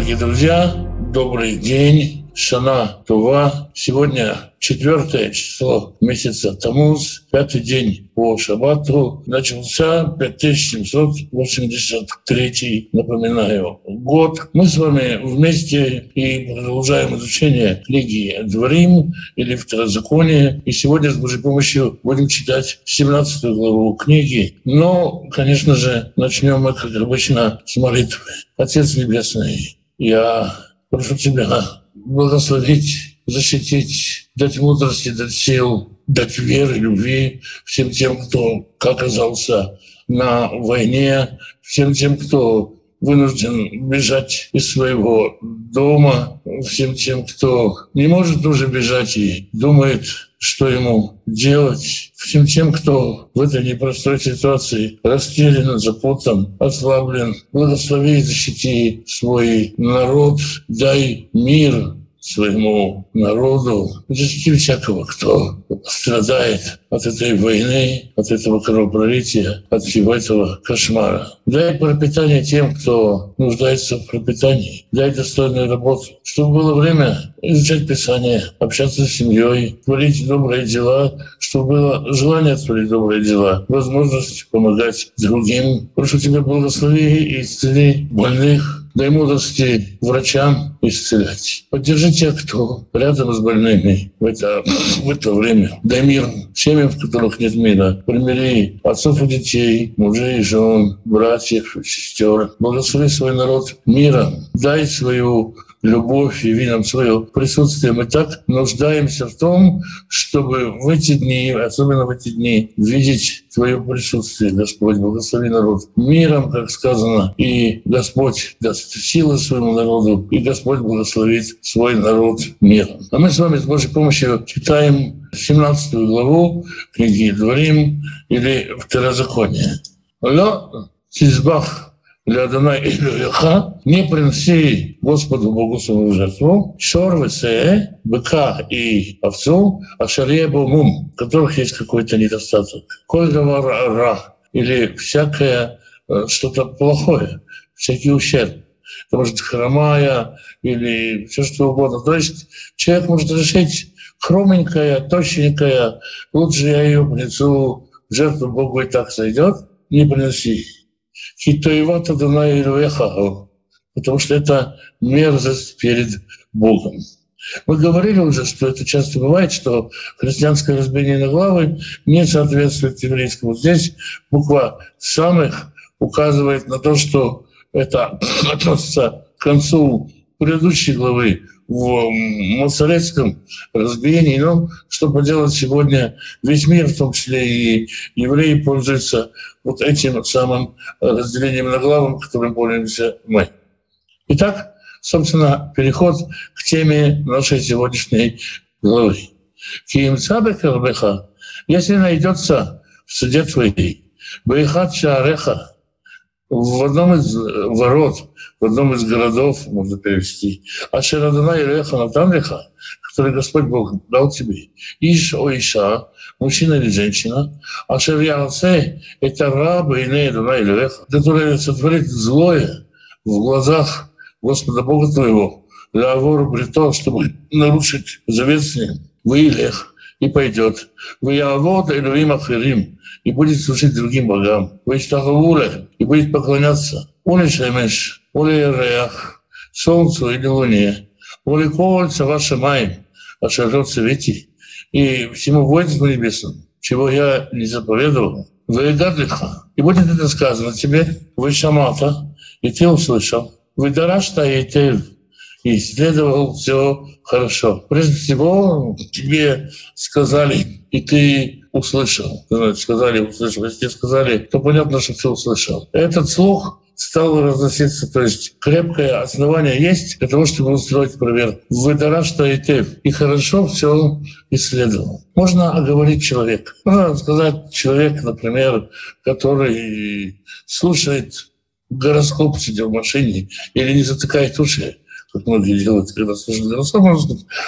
дорогие друзья, добрый день, Шана Това. Сегодня четвертое число месяца Тамуз, пятый день по Шабату. Начался 5783, напоминаю, год. Мы с вами вместе и продолжаем изучение книги Дворим или Второзаконие. И сегодня с Божьей помощью будем читать 17 главу книги. Но, конечно же, начнем мы, как обычно, с молитвы. Отец Небесный, я прошу Тебя благословить, защитить, дать мудрости, дать сил, дать веры, любви всем тем, кто оказался на войне, всем тем, кто вынужден бежать из своего дома, всем тем, кто не может уже бежать и думает, что ему делать, всем тем, кто в этой непростой ситуации растерян, запутан, ослаблен. Благослови и защити свой народ, дай мир, своему народу, защити всякого, кто страдает от этой войны, от этого кровопролития, от всего этого кошмара. Дай пропитание тем, кто нуждается в пропитании. Дай достойную работу, чтобы было время изучать Писание, общаться с семьей, творить добрые дела, чтобы было желание творить добрые дела, возможность помогать другим. Прошу Тебя, благослови и исцели больных, дай мудрости врачам исцелять. Поддержи тех, кто рядом с больными в это, в это время. Дай мир семьям, в которых нет мира. Примири отцов и детей, мужей и жен, братьев сестер. Благослови свой народ миром. Дай свою любовь, яви нам свое присутствие. Мы так нуждаемся в том, чтобы в эти дни, особенно в эти дни, видеть Твое присутствие, Господь, благослови народ миром, как сказано, и Господь даст силы своему народу, и Господь благословит свой народ миром. А мы с вами с Божьей помощью читаем 17 главу книги Дворим или Второзаконие. Но Тизбах для Адона и Леха, не приноси Господу Богу своему жертву, шор весе, быка и овцу, а шарье мум, в которых есть какой-то недостаток. Коль ра, или всякое э, что-то плохое, всякий ущерб. Это может хромая или все что угодно. То есть человек может решить, хроменькая, тощенькая, лучше я ее принесу в жертву Богу и так сойдет, не приноси. Хитоевата Дана Илвехаху, потому что это мерзость перед Богом. Мы говорили уже, что это часто бывает, что христианское разбиение на главы не соответствует еврейскому. Здесь буква «самых» указывает на то, что это относится к концу предыдущей главы в моцарецком разбиении. Но что поделать сегодня весь мир, в том числе и евреи, пользуются вот этим самым разделением на главам, которым пользуемся мы. Итак, собственно, переход к теме нашей сегодняшней главы. Киимцабекарбеха, если найдется в суде твоей, Бейхат Шаареха, в одном из ворот в одном из городов, можно перевести, Ашерадана Илеха Натанлиха, который Господь Бог дал тебе, Иш о Иша, мужчина или женщина, Ашер Яце, это раб и не Дана Илеха, который сотворит злое в глазах Господа Бога твоего, для вору бритов, чтобы нарушить завет с ним. Вы Илех, и пойдет. Вы Явод Элюим Ахирим, и будет служить другим богам. Вы Штахавуле, и будет поклоняться. Улишемеш, Ули Реах, Солнцу или Луне, Ули Кольца ваши май, Ашажот Свети, и всему воинству небесным, чего я не заповедовал, Гадлиха. И будет это сказано тебе, вы Шамата, и ты услышал. Вы Дарашта, и ты и исследовал все хорошо. Прежде всего, тебе сказали, и ты услышал. Сказали, услышал. Если тебе сказали, то понятно, что ты услышал. Этот слух стало разноситься. То есть крепкое основание есть для того, чтобы устроить проверку. Выдара, что и ты. И хорошо все исследовал. Можно оговорить человека. Можно сказать человек, например, который слушает гороскоп, сидя в машине, или не затыкает уши, как многие делают, когда сказать,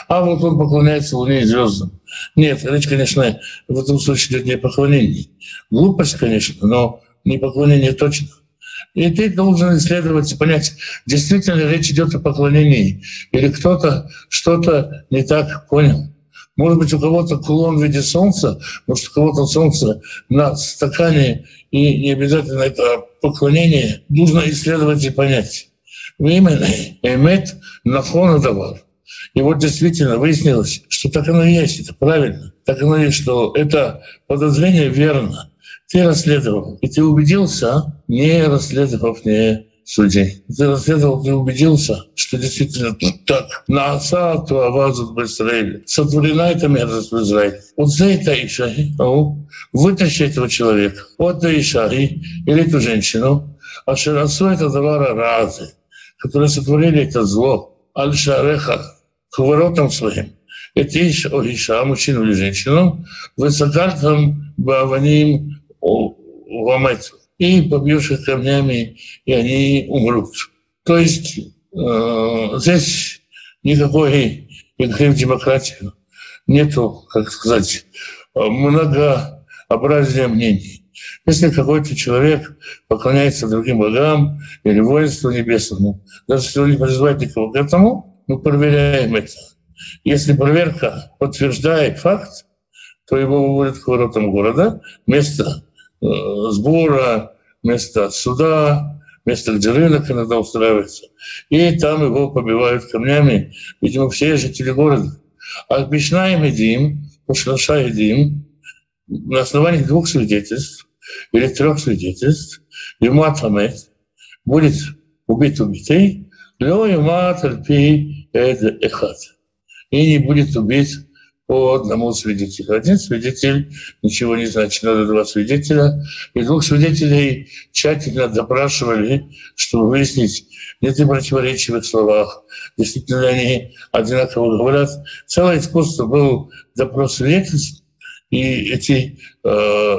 а вот он поклоняется Луне и звездам. Нет, речь, конечно, в этом случае идет не о. Глупость, конечно, но не поклонение точно. И ты должен исследовать и понять, действительно речь идет о поклонении, или кто-то что-то не так понял. Может быть, у кого-то кулон в виде солнца, может, у кого-то солнце на стакане, и не обязательно это поклонение. Нужно исследовать и понять. Именно эмет нафона давар. И вот действительно выяснилось, что так оно и есть, это правильно. Так оно и есть, что это подозрение верно. Ты расследовал, и ты убедился, не расследовав, не судей. Ты расследовал, ты убедился, что действительно так. На отца авазу в Израиле. Сотворена эта мерзость в Израиле. Вот за это Ишаги, ну, вытащи этого человека. Вот это Ишаги, или эту женщину, а Ширасу это товара разы, которые сотворили это зло. Аль-Шареха, к воротам своим. Это Иш, о Иша, мужчину или женщину, высокартом Баваним Ламайцу и побьешь их камнями, и они умрут. То есть э, здесь никакой игры в демократию нету, как сказать, многообразия мнений. Если какой-то человек поклоняется другим богам или воинству небесному, даже если он не призывает никого к этому, мы проверяем это. Если проверка подтверждает факт, то его выводят к воротам города, место э, сбора место суда, место, где рынок иногда устраивается. И там его побивают камнями, видимо, все жители города. А Мишна и Медим, Ушлаша и Дим, на основании двух свидетельств или трех свидетельств, Юмат Хамет будет убит убитый, Юмат Альпи Эд Эхат. И не будет убит по одному свидетелю. Один свидетель ничего не значит, надо два свидетеля. И двух свидетелей тщательно допрашивали, чтобы выяснить, нет ли противоречий в их словах, действительно ли они одинаково говорят. Целое искусство был допрос свидетельств, и эти э,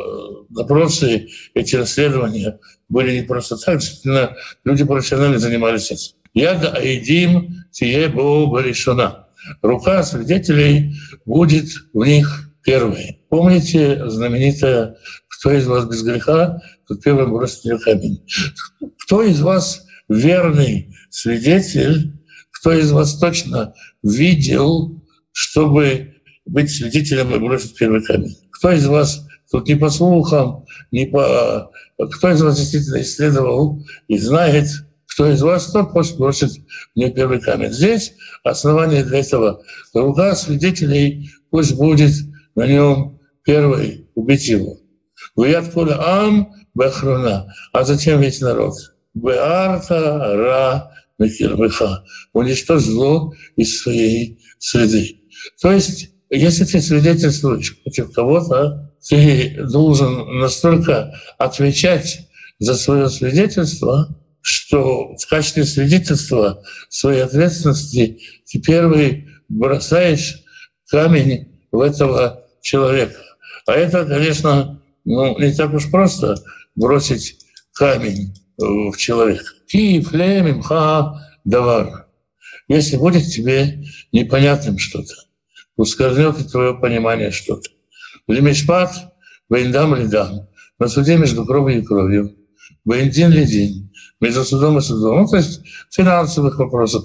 допросы, эти расследования были не просто так, действительно, люди профессионально занимались этим. Яд Айдим Тие Бо решена рука свидетелей будет в них первой. Помните знаменитое «Кто из вас без греха, тот первым бросит в камень». Кто из вас верный свидетель, кто из вас точно видел, чтобы быть свидетелем и бросить первый камень? Кто из вас тут не по слухам, не по... Кто из вас действительно исследовал и знает, кто из вас, тот пусть бросит мне первый камень. Здесь основание для этого. Рука свидетелей пусть будет на нем первый, убить его. Коля ам бахруна, а затем весь народ. Беарта ра мекирбеха. Уничтожь зло из своей среды. То есть, если ты свидетельствуешь против кого-то, ты должен настолько отвечать за свое свидетельство, что в качестве свидетельства своей ответственности ты первый бросаешь камень в этого человека. А это, конечно, ну, не так уж просто бросить камень в человека. Ки флемим ха давар. Если будет тебе непонятным что-то, ускользнет и твое понимание что-то. Лемешпат, вейндам лидам. На суде между кровью и кровью. Вейндин лидин между судом и судом. Ну, то есть финансовых вопросов,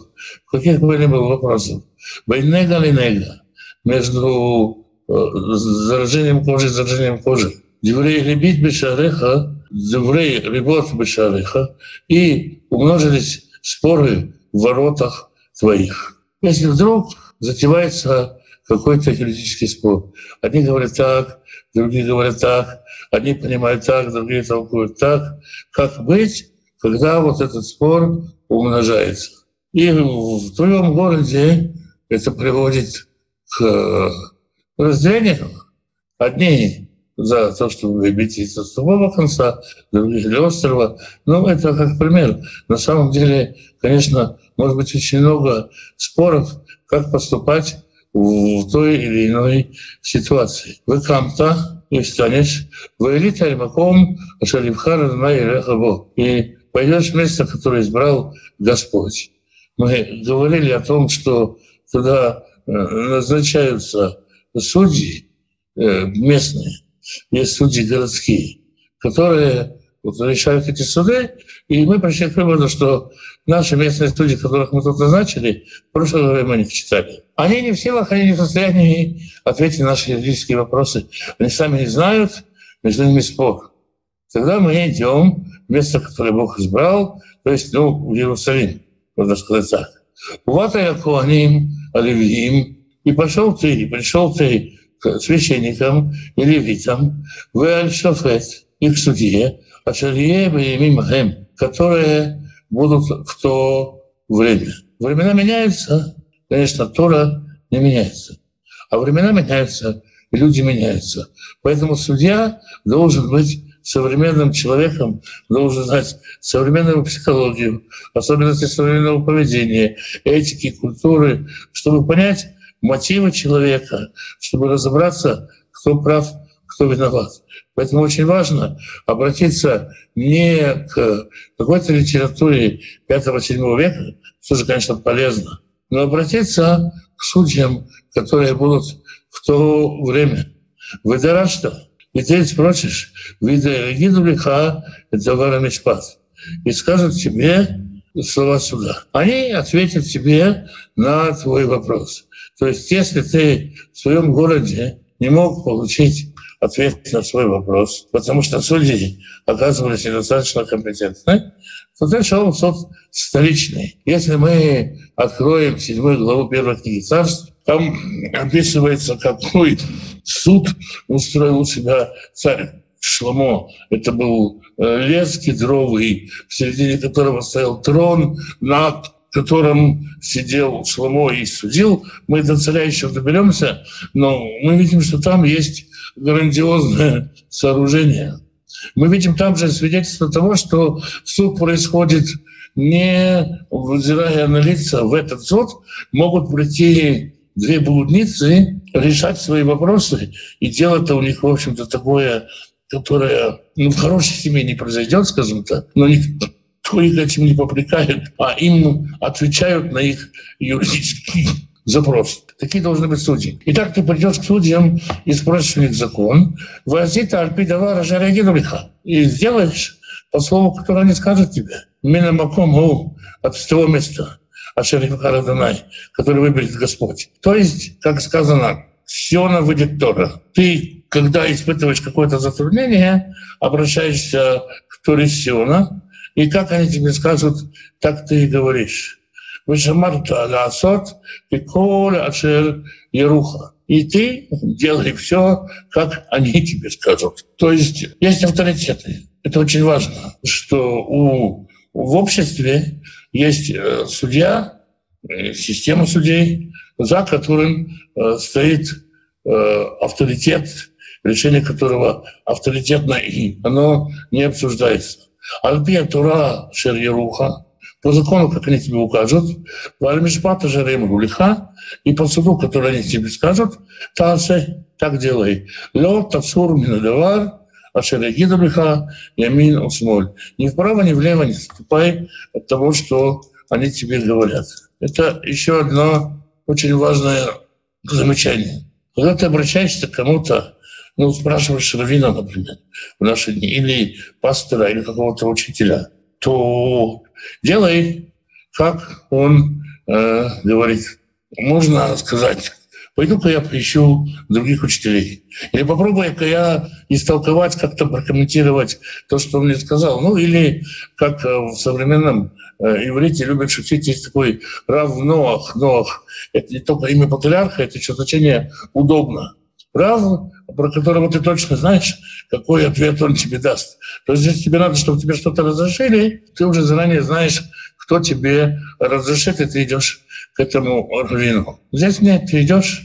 каких бы ни было вопросов. Войнега линега между э, заражением кожи и заражением кожи. Деврей ребит бешареха, деврей ребот бешареха, и умножились споры в воротах твоих. Если вдруг затевается какой-то юридический спор. Одни говорят так, другие говорят так, одни понимают так, другие толкуют так. Как быть, когда вот этот спор умножается. И в твоем городе это приводит к разделению. Одни за то, чтобы обидеться с другого конца, другие для острова. Ну, это как пример. На самом деле, конечно, может быть очень много споров, как поступать в той или иной ситуации. Вы камта и встанешь, вы элита альмаком, ашаливхар и пойдешь в место, которое избрал Господь. Мы говорили о том, что туда э, назначаются судьи э, местные, есть судьи городские, которые вот, решают эти суды, и мы пришли к выводу, что наши местные судьи, которых мы тут назначили, в прошлое время мы них читали. Они не в силах, они не в состоянии ответить на наши юридические вопросы. Они сами не знают, между ними спор. Тогда мы идем в место, которое Бог избрал, то есть ну, в Иерусалим, можно сказать так. Вот я Куаним, Оливиим, и пошел ты, и пришел ты к священникам и левитам, в Аль-Шафет, их судье, Ашарие Баимим которые будут в то время. Времена меняются, конечно, Тора не меняется. А времена меняются, и люди меняются. Поэтому судья должен быть современным человеком, должен знать современную психологию, особенности современного поведения, этики, культуры, чтобы понять мотивы человека, чтобы разобраться, кто прав, кто виноват. Поэтому очень важно обратиться не к какой-то литературе 5-7 века, что же, конечно, полезно, но обратиться к судьям, которые будут в то время. Выдарашта, и ты спросишь, вида гиду лиха это мишпат, и скажут тебе слова суда. Они ответят тебе на твой вопрос. То есть если ты в своем городе не мог получить ответ на свой вопрос, потому что судьи оказывались недостаточно компетентны, то шел в суд столичный. Если мы откроем седьмую главу первой книги царств, там описывается, какой суд устроил себя царь Шломо. Это был э, лес кедровый, в середине которого стоял трон, над котором сидел Шломо и судил. Мы до царя еще доберемся, но мы видим, что там есть грандиозное сооружение. Мы видим там же свидетельство того, что суд происходит не взирая на лица в этот суд, могут прийти две блудницы, решать свои вопросы, и дело-то у них, в общем-то, такое, которое ну, в хорошей семье не произойдет, скажем так, но никто их этим не попрекает, а им отвечают на их юридический запрос. Такие должны быть судьи. Итак, ты придешь к судьям и спросишь у них закон, «Вазита альпидава ражарягидулиха» и сделаешь по слову, которое они скажут тебе. Мина макому от того места, Ашерихараданай, который выберет Господь. То есть, как сказано, Сиона выйдет Тора. Ты, когда испытываешь какое-то затруднение, обращаешься к Торе Сиона, и как они тебе скажут, так ты и говоришь. Вышамарта алясот, и коля ашер еруха. И ты делай все, как они тебе скажут. То есть есть авторитеты. Это очень важно, что у, в обществе есть э, судья, э, система судей, за которым э, стоит авторитет, решение которого авторитетно, и оно не обсуждается. Альпия Тура Шер по закону, как они тебе укажут, Вальмишпата Жарем Рулиха, и по суду, который они тебе скажут, Тасе, так делай. Лё Тацур Минадавар, Ашерегида Лиха, Ямин Усмоль. Ни вправо, ни влево не ступай от того, что они тебе говорят. Это еще одно очень важное замечание. Когда ты обращаешься к кому-то, ну, спрашиваешь раввина, например, в наши дни, или пастора, или какого-то учителя, то делай, как он э, говорит. Можно сказать, пойду-ка я поищу других учителей. Или попробую-ка я истолковать, как-то прокомментировать то, что он мне сказал. Ну или как э, в современном э, иврите любят шутить, есть такой Рав Ноах. Ноах. Это не только имя патриарха, это еще значение «удобно». Рав, про которого ты точно знаешь, какой ответ он тебе даст. То есть если тебе надо, чтобы тебе что-то разрешили, ты уже заранее знаешь, кто тебе разрешит, и ты идешь к этому раввину. Здесь нет, ты идешь,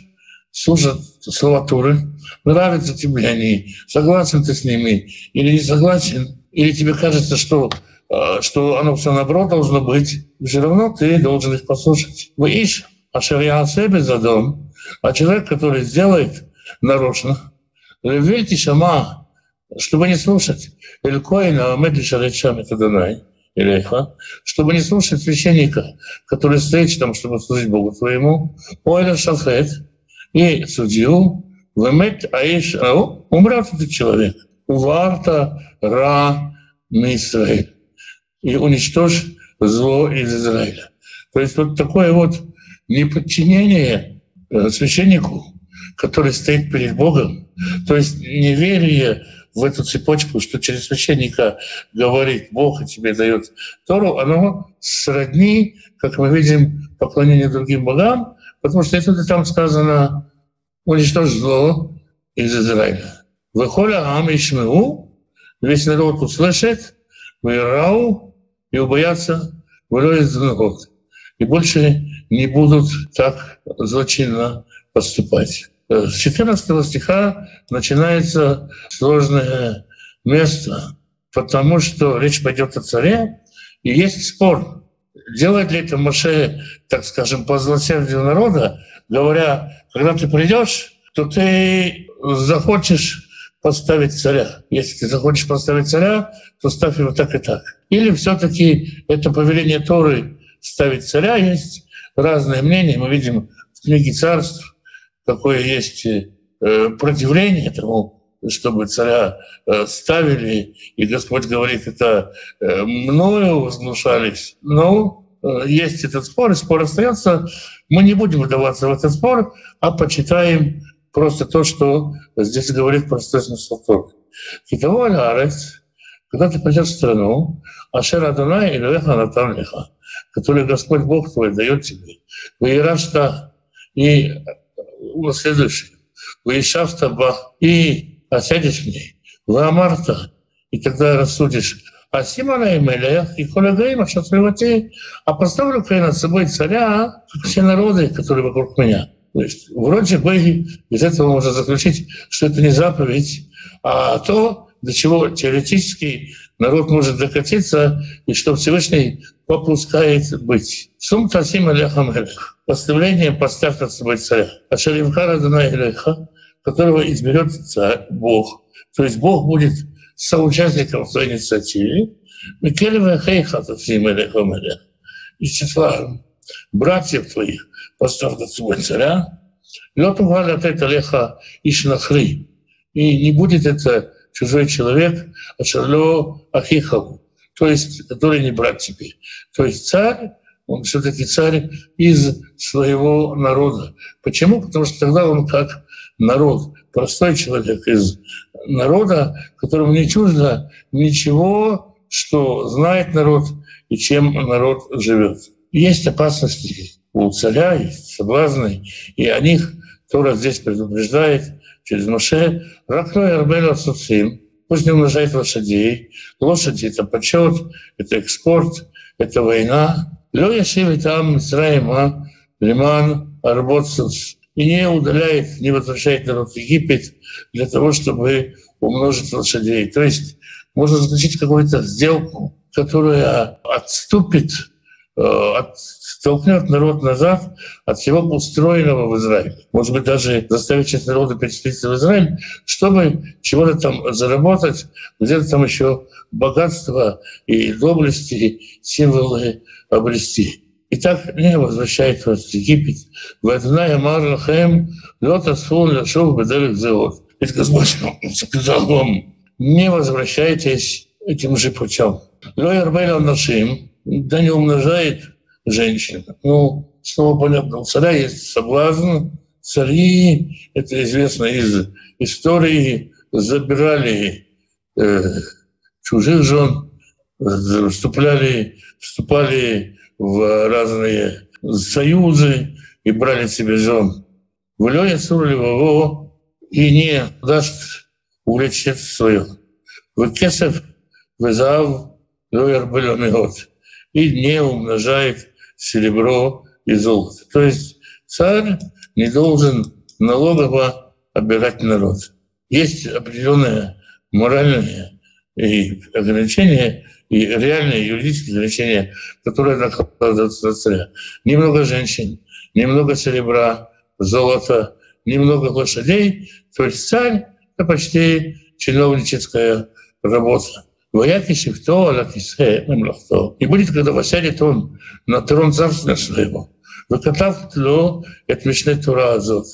слушать слова нравятся тебе они, согласен ты с ними или не согласен, или тебе кажется, что э, что оно все наоборот должно быть, все равно ты должен их послушать. Вы ищешь, а шарья себе за дом, а человек, который сделает нарочно, Верьте сама, чтобы не слушать Элькоина, Амедли Шаречами Таданай, Илеха, чтобы не слушать священника, который стоит там, чтобы служить Богу твоему, Ойля Шафет, и судью, Вемет Аиш умрет этот человек. Варта, Ра, на Израиль и уничтожь зло из Израиля. То есть вот такое вот неподчинение э, священнику, который стоит перед Богом, то есть неверие в эту цепочку, что через священника говорит Бог и тебе дает Тору, оно сродни, как мы видим, поклонение другим богам, потому что это там сказано уничтожь зло из Израиля. Выходя Ам Ишмеу, весь народ услышит, вырау и убоятся, год. И больше не будут так злочинно поступать. С 14 стиха начинается сложное место, потому что речь пойдет о царе, и есть спор, делает ли это Моше, так скажем, по злосердию народа, говоря, когда ты придешь, то ты захочешь поставить царя. Если ты захочешь поставить царя, то ставь его так и так. Или все-таки это повеление Торы ставить царя есть разные мнения. Мы видим в книге царств, какое есть э, противление тому, чтобы царя э, ставили, и Господь говорит, это э, мною возглушались. Ну, есть этот спор, и спор остается. Мы не будем вдаваться в этот спор, а почитаем просто то, что здесь говорит простой смысл Торы. Китово арец, когда ты придешь в страну, Ашер Адонай и Леха Натан Леха, который Господь Бог твой дает тебе. Ваирашта и следующее. Ваишавта Ба и осядешь в ней. Ваамарта, и тогда рассудишь. А Симона и Мелех, и Колягаима, а поставлю-ка я над собой царя, как все народы, которые вокруг меня. То есть вроде бы из этого можно заключить, что это не заповедь, а то, до чего теоретически народ может докатиться, и что Всевышний попускает быть. Сум Тасим Аляхамелех. Поставление поставь над собой царя. А Шаривхара Данайлеха, которого изберет царь, Бог. То есть Бог будет соучастником в той инициативе. Микелева Хейха Тасим Аляхамелех. Из числа братьев твоих поставь над собой царя, Лёту Валя от Леха Ишнахри. И не будет это чужой человек, а Шарло Ахихову, то есть который не брат тебе. То есть царь, он все-таки царь из своего народа. Почему? Потому что тогда он как народ, простой человек из народа, которому не чуждо ничего, что знает народ и чем народ живет. Есть опасности у царя, есть соблазны, и о них Тора здесь предупреждает через Моше. Ракной Арбель Асуцим, пусть не умножает лошадей. Лошади — это почет, это экспорт, это война. Лё яшиви там Мицраима, Лиман, Арботсус. И не удаляет, не возвращает народ Египет для того, чтобы умножить лошадей. То есть можно заключить какую-то сделку, которая отступит Э, оттолкнет народ назад от всего устроенного в Израиле. Может быть, даже заставить часть народа переселиться в Израиль, чтобы чего-то там заработать, где-то там еще богатство и доблести, символы обрести. И так не возвращает вас в Египет. В Адонай Амар Лахем Лот Асфун Лашов Беделек Зеот. Ведь Господь сказал вам, не возвращайтесь этим же путем. Лой Арбель Нашим, да не умножает женщин. Ну, снова понятно, у царя есть соблазн. Цари, это известно из истории, забирали э, чужих жен, вступляли, вступали в разные союзы и брали себе жен. В Лёне Сурливого и не даст увлечь свое. В Кесов, в Зав, Лоер Белемиот и не умножает серебро и золото. То есть царь не должен налогово обирать народ. Есть определенные моральные и ограничения, и реальные юридические ограничения, которые накладываются на царя. Немного женщин, немного серебра, золота, немного лошадей. То есть царь — это почти чиновническая работа. Алакисе, Мемлахто. И будет, когда восядет он на трон царства своего. Выкатав тло, это Мишне Тура Азот.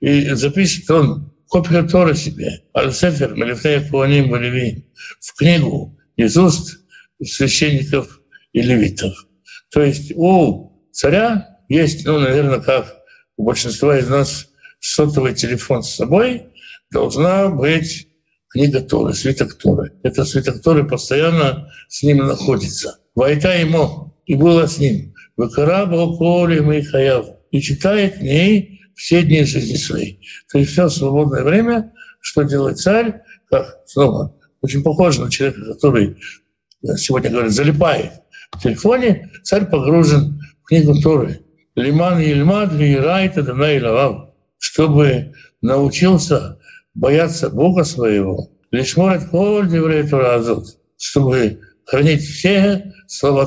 И запишет он копию Тора себе, Аль-Сефер, Мелифнея Куаним Валевин, в книгу из уст священников и левитов. То есть у царя есть, ну, наверное, как у большинства из нас сотовый телефон с собой, должна быть книга Торы, свиток Торы. Это свиток Торы постоянно с ним находится. Войта ему, и было с ним. Выкара Балколи Михаяв. И читает в ней все дни жизни своей. То есть все свободное время, что делает царь, как снова, очень похоже на человека, который э, сегодня говорят, залипает в телефоне, царь погружен в книгу Торы. Лиман Ильмад, Лирайта, Дана и Лавав, чтобы научился бояться Бога своего, лишь может коль Туразут, чтобы хранить все слова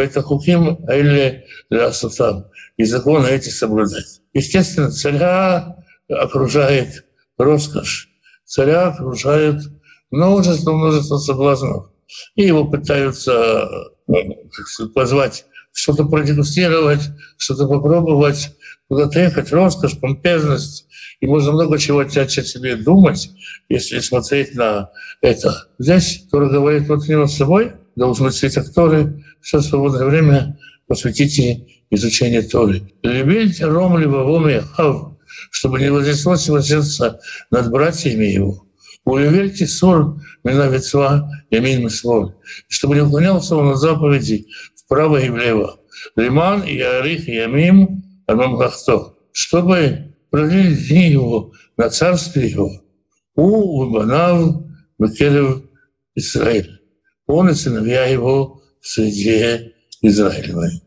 это хуким или Лясутам. И законы эти соблюдать. Естественно, царя окружает роскошь. Царя окружает множество-множество соблазнов. И его пытаются э, позвать что-то продегустировать, что-то попробовать, куда-то ехать, роскошь, помпезность. И можно много чего о себе думать, если смотреть на это. Здесь Тора говорит, вот не с собой, должен быть свиток Торы, все свободное время посвятите изучению Торы. Любите Ром либо хав, чтобы не вознеслось его сердце над братьями его. Улюверьте сур минавицва ямин свой, чтобы не уклонялся он от заповедей вправо и влево. Лиман и Арих и Ямим Амамгахто, чтобы продлить дни его на царстве его. У Вабанав Бекелев Израиль. Он и сыновья его в среде Израилевой.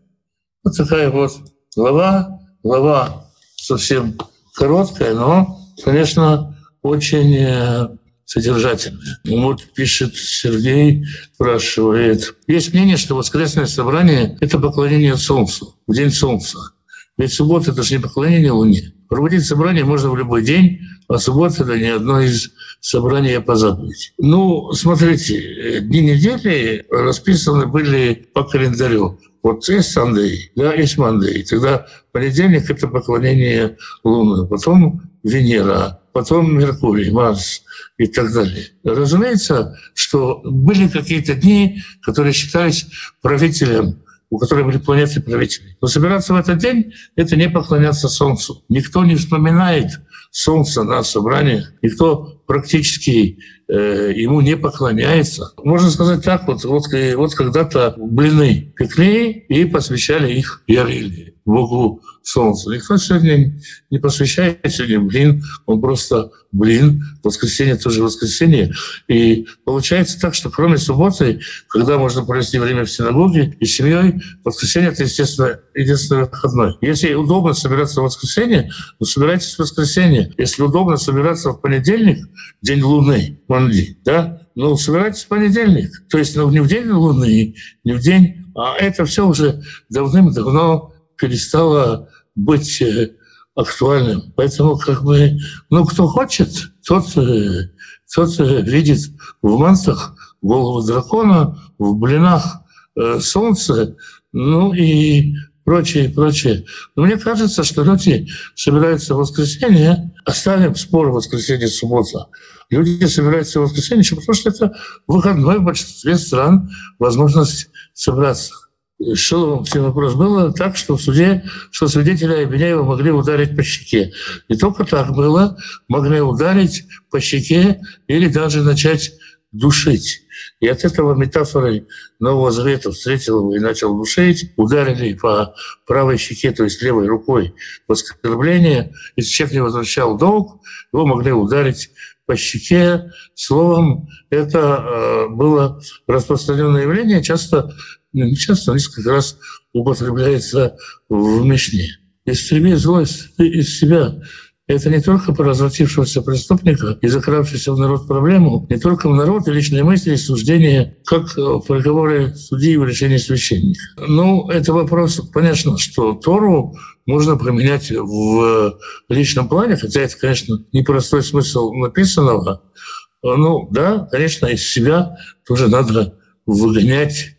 Вот такая вот глава. Глава совсем короткая, но, конечно, очень э, содержательное. Вот пишет Сергей, спрашивает. Есть мнение, что воскресное собрание – это поклонение Солнцу, в день Солнца. Ведь суббота – это же не поклонение Луне. Проводить собрание можно в любой день, а суббота – это не одно из собраний по заповеди. Ну, смотрите, дни недели расписаны были по календарю. Вот есть Sunday, да, есть Monday. Тогда понедельник – это поклонение Луны, потом Венера, потом Меркурий, Марс и так далее. Разумеется, что были какие-то дни, которые считались правителем, у которых были планеты правители. Но собираться в этот день – это не поклоняться Солнцу. Никто не вспоминает Солнце на собраниях, никто практически э, ему не поклоняется. Можно сказать так, вот, вот, вот когда-то блины пекли и посвящали их Яриле. Богу Солнца. Никто сегодня не посвящает сегодня блин, он просто блин. Воскресенье тоже воскресенье. И получается так, что кроме субботы, когда можно провести время в синагоге и семьей, воскресенье это, естественно, единственный выходной. Если удобно собираться в воскресенье, то собирайтесь в воскресенье. Если удобно собираться в понедельник, день Луны, Манди, да, ну, собирайтесь в понедельник. То есть ну, не в день Луны, не в день, а это все уже давным-давно перестало быть э, актуальным. Поэтому как бы, ну, кто хочет, тот, э, тот э, видит в мантах голову дракона, в блинах солнце, ну и прочее, прочее. Но мне кажется, что люди собираются в воскресенье, оставим спор в воскресенье, суббота. Люди собираются в воскресенье, потому что это выходной в большинстве стран возможность собраться шел все вопрос. Было так, что в суде, что свидетеля Обвиняева могли ударить по щеке. Не только так было, могли ударить по щеке или даже начать душить. И от этого метафорой Нового Завета встретил его и начал душить. Ударили по правой щеке, то есть левой рукой в оскорбление. Если человек не возвращал долг, его могли ударить по щеке. Словом, это э, было распространенное явление. Часто ну, не часто, несколько раз употребляется в Мишне. Истреби злость из себя. Это не только про развратившегося преступника и закравшийся в народ проблему, не только в народ и личные мысли и суждения, как в приговоре судьи в решении священника. Ну, это вопрос, понятно, что Тору можно применять в личном плане, хотя это, конечно, непростой смысл написанного. Ну, да, конечно, из себя тоже надо выгонять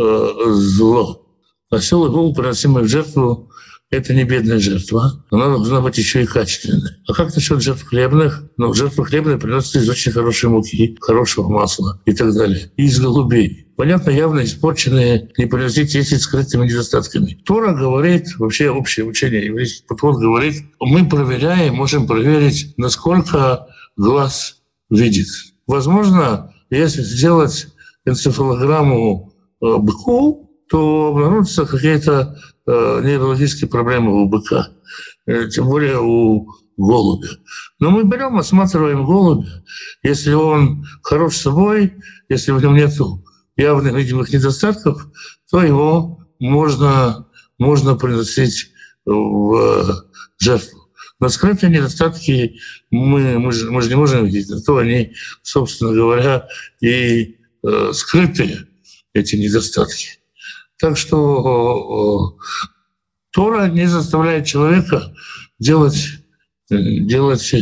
Э, зло. Осел и волк, приносимый в жертву это не бедная жертва, она должна быть еще и качественной. А как насчет жертв хлебных? Ну, жертвы хлебные приносятся из очень хорошей муки, хорошего масла и так далее. И из голубей. Понятно, явно испорченные, не привозить эти скрытыми недостатками. Тора говорит, вообще общее учение еврейский подход говорит, мы проверяем, можем проверить, насколько глаз видит. Возможно, если сделать энцефалограмму э, быку, то обнаружатся какие-то э, нейрологические проблемы у быка, э, тем более у голубя. Но мы берем, осматриваем голубя. Если он хорош собой, если в нем нет явных видимых недостатков, то его можно, можно приносить в жертву. Но скрытые недостатки мы, мы, же, мы же не можем видеть, то они, собственно говоря, и э, скрытые, эти недостатки. Так что э, Тора не заставляет человека делать, э, делать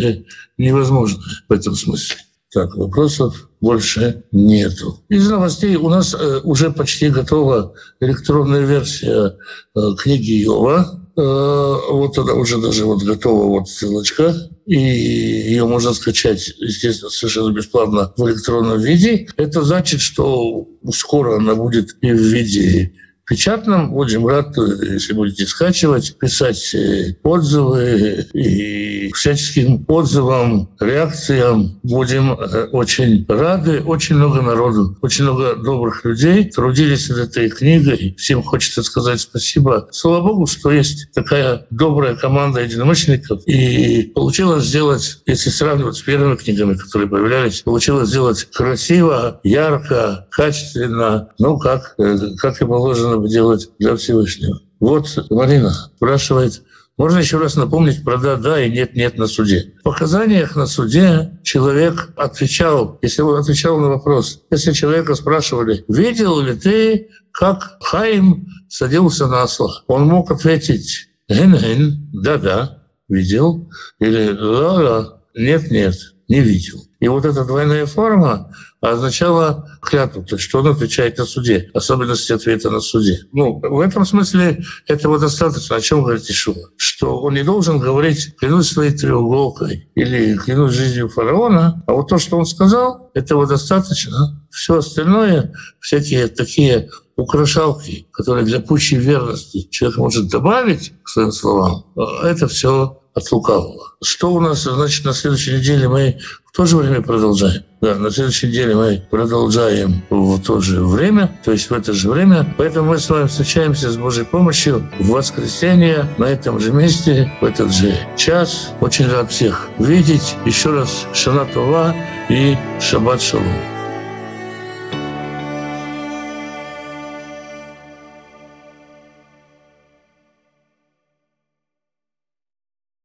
невозможное в этом смысле. Так, вопросов больше нету. Из новостей у нас э, уже почти готова электронная версия э, книги Йова. Э, вот она уже даже вот готова, вот ссылочка. И ее можно скачать, естественно, совершенно бесплатно в электронном виде. Это значит, что скоро она будет и в виде печатном. Будем рад, если будете скачивать, писать э, отзывы и всяческим отзывам, реакциям. Будем э, очень рады. Очень много народу, очень много добрых людей трудились над этой книгой. Всем хочется сказать спасибо. Слава Богу, что есть такая добрая команда единомышленников. И получилось сделать, если сравнивать с первыми книгами, которые появлялись, получилось сделать красиво, ярко, качественно, ну, как, э, как и положено бы делать для Всевышнего. Вот Марина спрашивает, можно еще раз напомнить про «да-да» и «нет-нет» на суде. В показаниях на суде человек отвечал, если он отвечал на вопрос, если человека спрашивали, видел ли ты, как Хаим садился на осла, он мог ответить «ген-ген», «да-да», видел, или «да-да», «нет-нет», не видел. И вот эта двойная форма означала клятву, то есть что он отвечает на суде, особенности ответа на суде. Ну, в этом смысле этого достаточно. О чем говорит Ишуа? Что он не должен говорить «клянусь своей треуголкой» или «клянусь жизнью фараона», а вот то, что он сказал, этого достаточно. Все остальное, всякие такие украшалки, которые для пущей верности человек может добавить к своим словам, это все от лукавого. Что у нас, значит, на следующей неделе мы в то же время продолжаем. Да, на следующей неделе мы продолжаем в то же время, то есть в это же время. Поэтому мы с вами встречаемся с Божьей помощью в воскресенье на этом же месте, в этот же час. Очень рад всех видеть. Еще раз Шана Това и Шаббат Шалом.